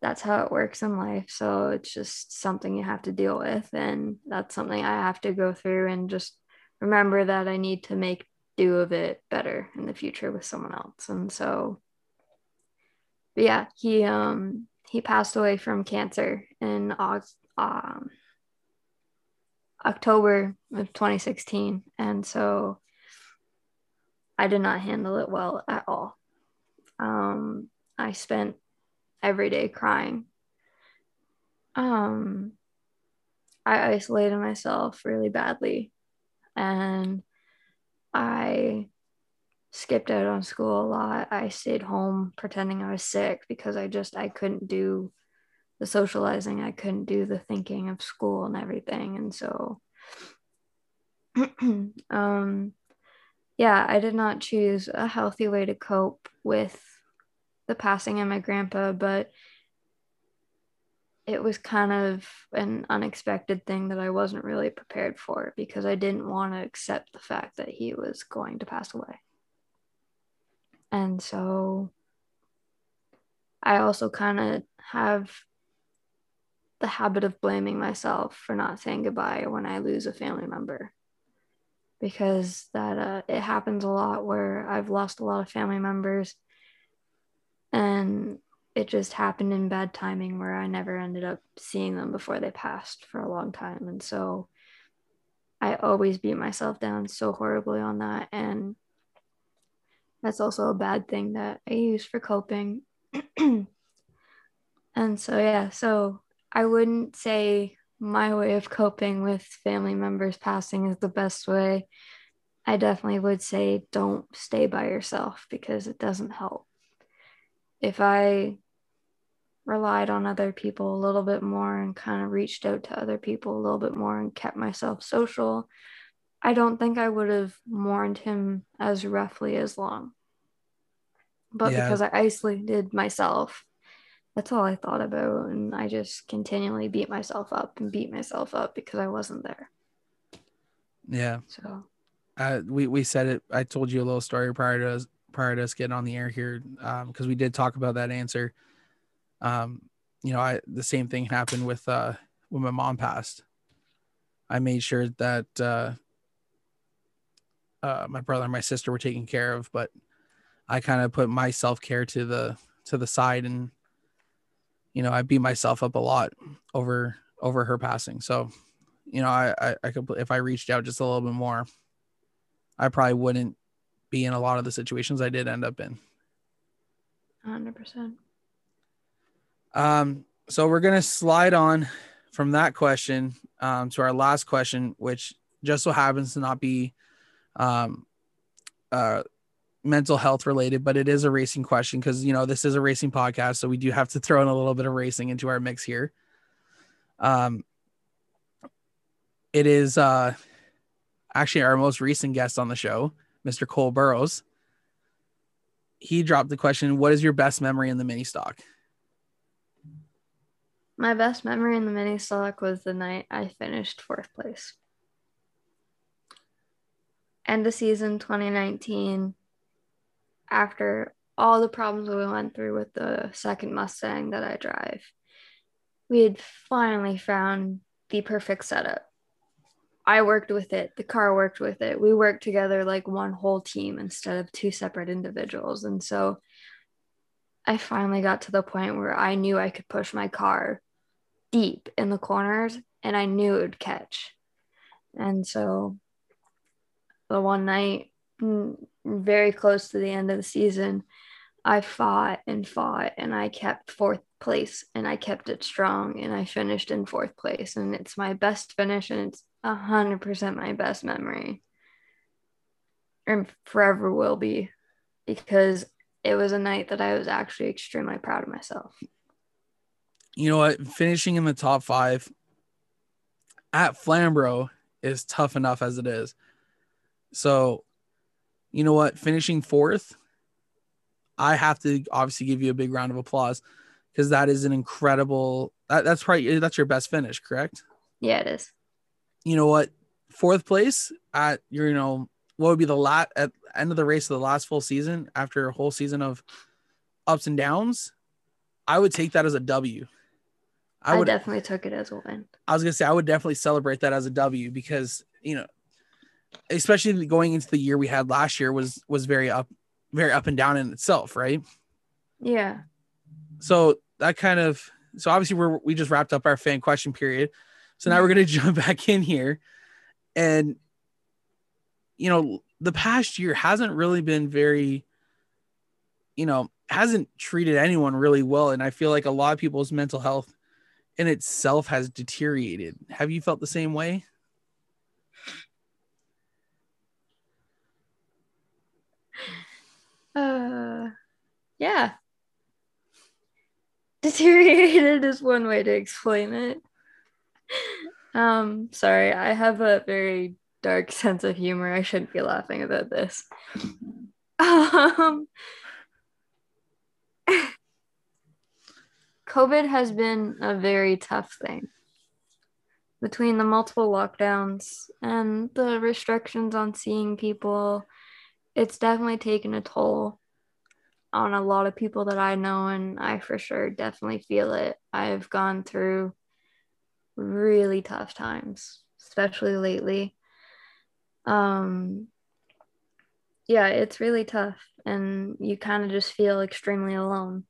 that's how it works in life. So it's just something you have to deal with, and that's something I have to go through and just remember that I need to make do of it better in the future with someone else. And so, but yeah, he um he passed away from cancer in August, um, October of 2016, and so I did not handle it well at all. Um, I spent every day crying. Um, I isolated myself really badly and I skipped out on school a lot. I stayed home pretending I was sick because I just I couldn't do the socializing. I couldn't do the thinking of school and everything. And so um yeah, I did not choose a healthy way to cope with the passing of my grandpa, but it was kind of an unexpected thing that I wasn't really prepared for because I didn't want to accept the fact that he was going to pass away. And so I also kind of have the habit of blaming myself for not saying goodbye when I lose a family member because that uh, it happens a lot where I've lost a lot of family members and it just happened in bad timing where I never ended up seeing them before they passed for a long time. And so I always beat myself down so horribly on that. And that's also a bad thing that I use for coping. and so, yeah, so I wouldn't say my way of coping with family members passing is the best way. I definitely would say don't stay by yourself because it doesn't help if I relied on other people a little bit more and kind of reached out to other people a little bit more and kept myself social, I don't think I would have mourned him as roughly as long. But yeah. because I isolated myself, that's all I thought about. And I just continually beat myself up and beat myself up because I wasn't there. Yeah. So uh, we, we said it. I told you a little story prior to us, prior to us getting on the air here because um, we did talk about that answer um, you know, I the same thing happened with uh, when my mom passed. I made sure that uh, uh, my brother and my sister were taken care of, but I kind of put my self care to the to the side, and you know, I beat myself up a lot over over her passing. So, you know, I I, I could if I reached out just a little bit more, I probably wouldn't be in a lot of the situations I did end up in. Hundred percent. Um, so we're gonna slide on from that question um, to our last question, which just so happens to not be um, uh, mental health related, but it is a racing question because you know this is a racing podcast, so we do have to throw in a little bit of racing into our mix here. Um, it is uh, actually our most recent guest on the show, Mr. Cole Burrows. He dropped the question, "What is your best memory in the mini stock?" My best memory in the mini stock was the night I finished fourth place. End of season 2019. After all the problems we went through with the second Mustang that I drive, we had finally found the perfect setup. I worked with it, the car worked with it. We worked together like one whole team instead of two separate individuals. And so I finally got to the point where I knew I could push my car deep in the corners and I knew it would catch. And so the one night, very close to the end of the season, I fought and fought and I kept fourth place and I kept it strong and I finished in fourth place. And it's my best finish and it's 100% my best memory. And forever will be because it was a night that I was actually extremely proud of myself. You know what? Finishing in the top five at Flamborough is tough enough as it is. So, you know what? Finishing fourth, I have to obviously give you a big round of applause because that is an incredible. That, that's probably that's your best finish, correct? Yeah, it is. You know what? Fourth place at your, you know, what would be the lat at end of the race of the last full season after a whole season of ups and downs. I would take that as a W. I, would, definitely took it as a win. I was gonna say I would definitely celebrate that as a W because you know, especially going into the year we had last year was was very up, very up and down in itself, right? Yeah. So that kind of so obviously we're we just wrapped up our fan question period, so now we're gonna jump back in here, and you know the past year hasn't really been very, you know, hasn't treated anyone really well, and I feel like a lot of people's mental health in itself has deteriorated. Have you felt the same way? Uh, yeah. Deteriorated is one way to explain it. Um, sorry, I have a very dark sense of humor. I shouldn't be laughing about this. Um, COVID has been a very tough thing. Between the multiple lockdowns and the restrictions on seeing people, it's definitely taken a toll on a lot of people that I know, and I for sure definitely feel it. I've gone through really tough times, especially lately. Um, yeah, it's really tough, and you kind of just feel extremely alone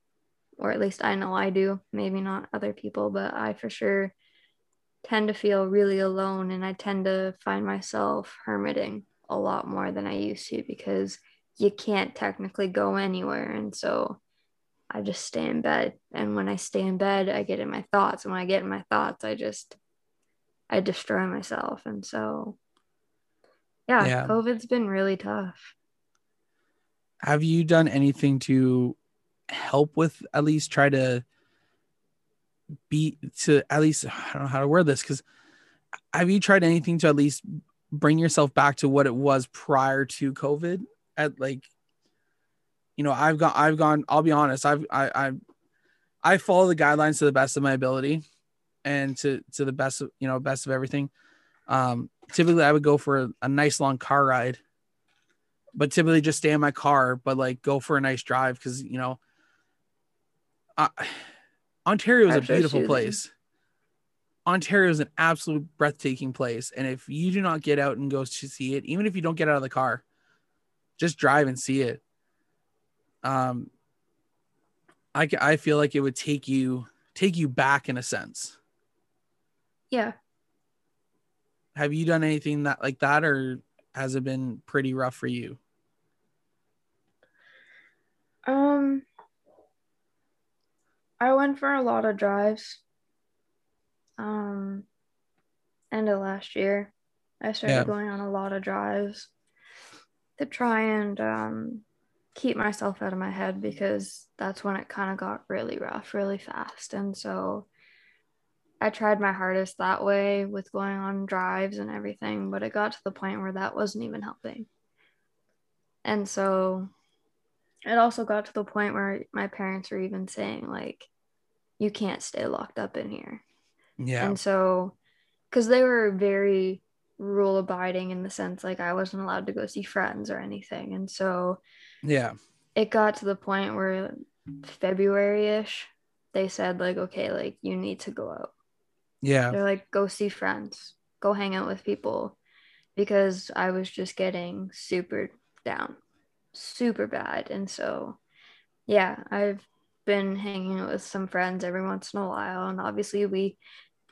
or at least I know I do, maybe not other people, but I for sure tend to feel really alone and I tend to find myself hermiting a lot more than I used to because you can't technically go anywhere. And so I just stay in bed. And when I stay in bed, I get in my thoughts. And when I get in my thoughts, I just, I destroy myself. And so, yeah, yeah. COVID's been really tough. Have you done anything to help with at least try to be to at least I don't know how to word this because have you tried anything to at least bring yourself back to what it was prior to COVID? At like, you know, I've gone, I've gone. I'll be honest, I've, I, I, I follow the guidelines to the best of my ability, and to to the best of you know best of everything. Um, typically, I would go for a, a nice long car ride, but typically just stay in my car, but like go for a nice drive because you know uh, Ontario is a beautiful place. Ontario is an absolute breathtaking place. And if you do not get out and go to see it, even if you don't get out of the car, just drive and see it. Um, I, I feel like it would take you take you back in a sense. Yeah. Have you done anything that like that, or has it been pretty rough for you? Um, I went for a lot of drives. Um, end of last year, I started yeah. going on a lot of drives to try and um, keep myself out of my head because that's when it kind of got really rough, really fast. And so I tried my hardest that way with going on drives and everything, but it got to the point where that wasn't even helping. And so it also got to the point where my parents were even saying, like, you can't stay locked up in here. Yeah. And so, because they were very rule abiding in the sense like I wasn't allowed to go see friends or anything. And so, yeah, it got to the point where February ish, they said, like, okay, like, you need to go out. Yeah. They're like, go see friends, go hang out with people because I was just getting super down, super bad. And so, yeah, I've been hanging out with some friends every once in a while. And obviously, we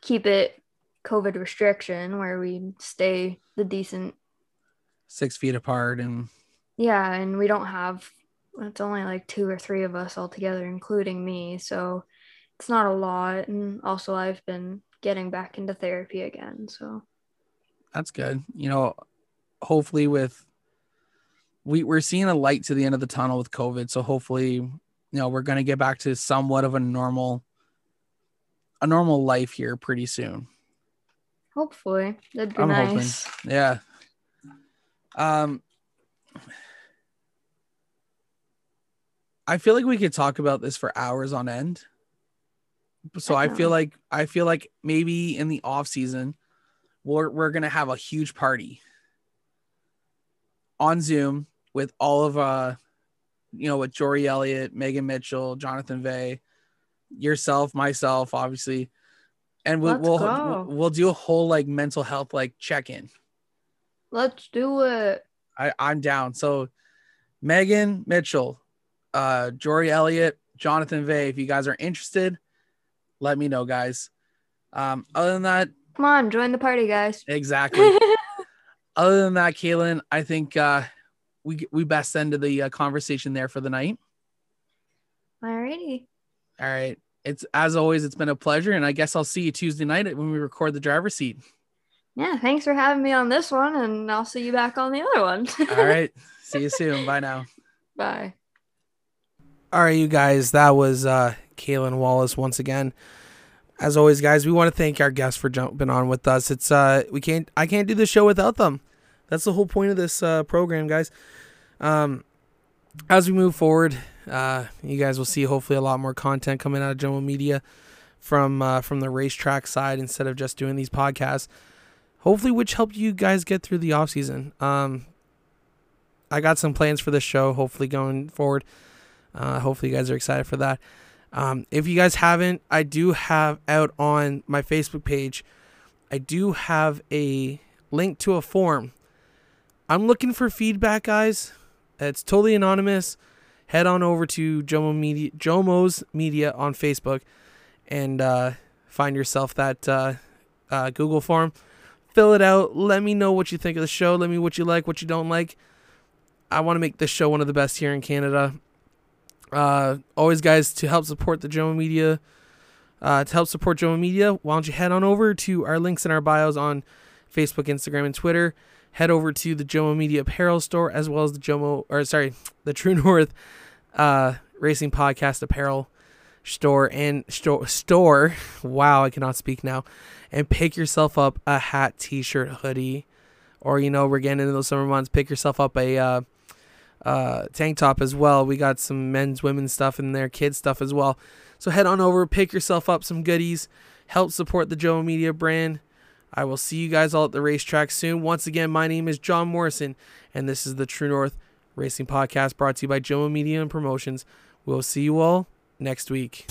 keep it COVID restriction where we stay the decent Six feet apart and yeah, and we don't have it's only like two or three of us all together, including me. So it's not a lot. And also I've been getting back into therapy again. So that's good. You know, hopefully with we we're seeing a light to the end of the tunnel with COVID. So hopefully, you know, we're gonna get back to somewhat of a normal a normal life here pretty soon. Hopefully. That'd be I'm nice. Hoping. Yeah. Um I feel like we could talk about this for hours on end. So I, I feel like I feel like maybe in the off season we're we're gonna have a huge party on Zoom with all of uh you know with Jory Elliott, Megan Mitchell, Jonathan Vay, yourself, myself, obviously, and we'll we'll, we'll, we'll do a whole like mental health like check in. Let's do it. I I'm down. So Megan Mitchell, uh, Jory Elliott, Jonathan Vay. If you guys are interested, let me know, guys. Um, other than that, come on, join the party, guys. Exactly. other than that, Kaitlyn, I think uh, we we best ended the uh, conversation there for the night. Alrighty. All right. It's as always, it's been a pleasure, and I guess I'll see you Tuesday night when we record the driver's seat. Yeah, thanks for having me on this one, and I'll see you back on the other one. All right. See you soon. Bye now. Bye. All right, you guys, that was uh, Kaitlyn Wallace once again. As always, guys, we want to thank our guests for jumping on with us. It's uh, we can't, I can't do the show without them. That's the whole point of this uh, program, guys. Um, as we move forward, uh, you guys will see hopefully a lot more content coming out of Jomo Media from uh, from the racetrack side instead of just doing these podcasts. Hopefully, which helped you guys get through the off season. Um, I got some plans for this show. Hopefully, going forward. Uh, hopefully, you guys are excited for that. Um, if you guys haven't, I do have out on my Facebook page, I do have a link to a form. I'm looking for feedback, guys. It's totally anonymous. Head on over to Jomo Media, Jomo's Media on Facebook, and uh, find yourself that uh, uh, Google form. Fill it out. Let me know what you think of the show. Let me what you like, what you don't like. I want to make this show one of the best here in Canada. Uh, always, guys, to help support the Jomo Media, uh, to help support Jomo Media, why don't you head on over to our links in our bios on Facebook, Instagram, and Twitter. Head over to the Jomo Media Apparel store as well as the Jomo, or sorry, the True North uh, Racing Podcast Apparel store and store store. Wow, I cannot speak now. And pick yourself up a hat, T-shirt, hoodie, or you know we're getting into those summer months. Pick yourself up a uh, uh, tank top as well. We got some men's, women's stuff in there, kids stuff as well. So head on over, pick yourself up some goodies, help support the Jomo Media brand. I will see you guys all at the racetrack soon. Once again, my name is John Morrison, and this is the True North Racing Podcast brought to you by Jomo Media and Promotions. We'll see you all next week.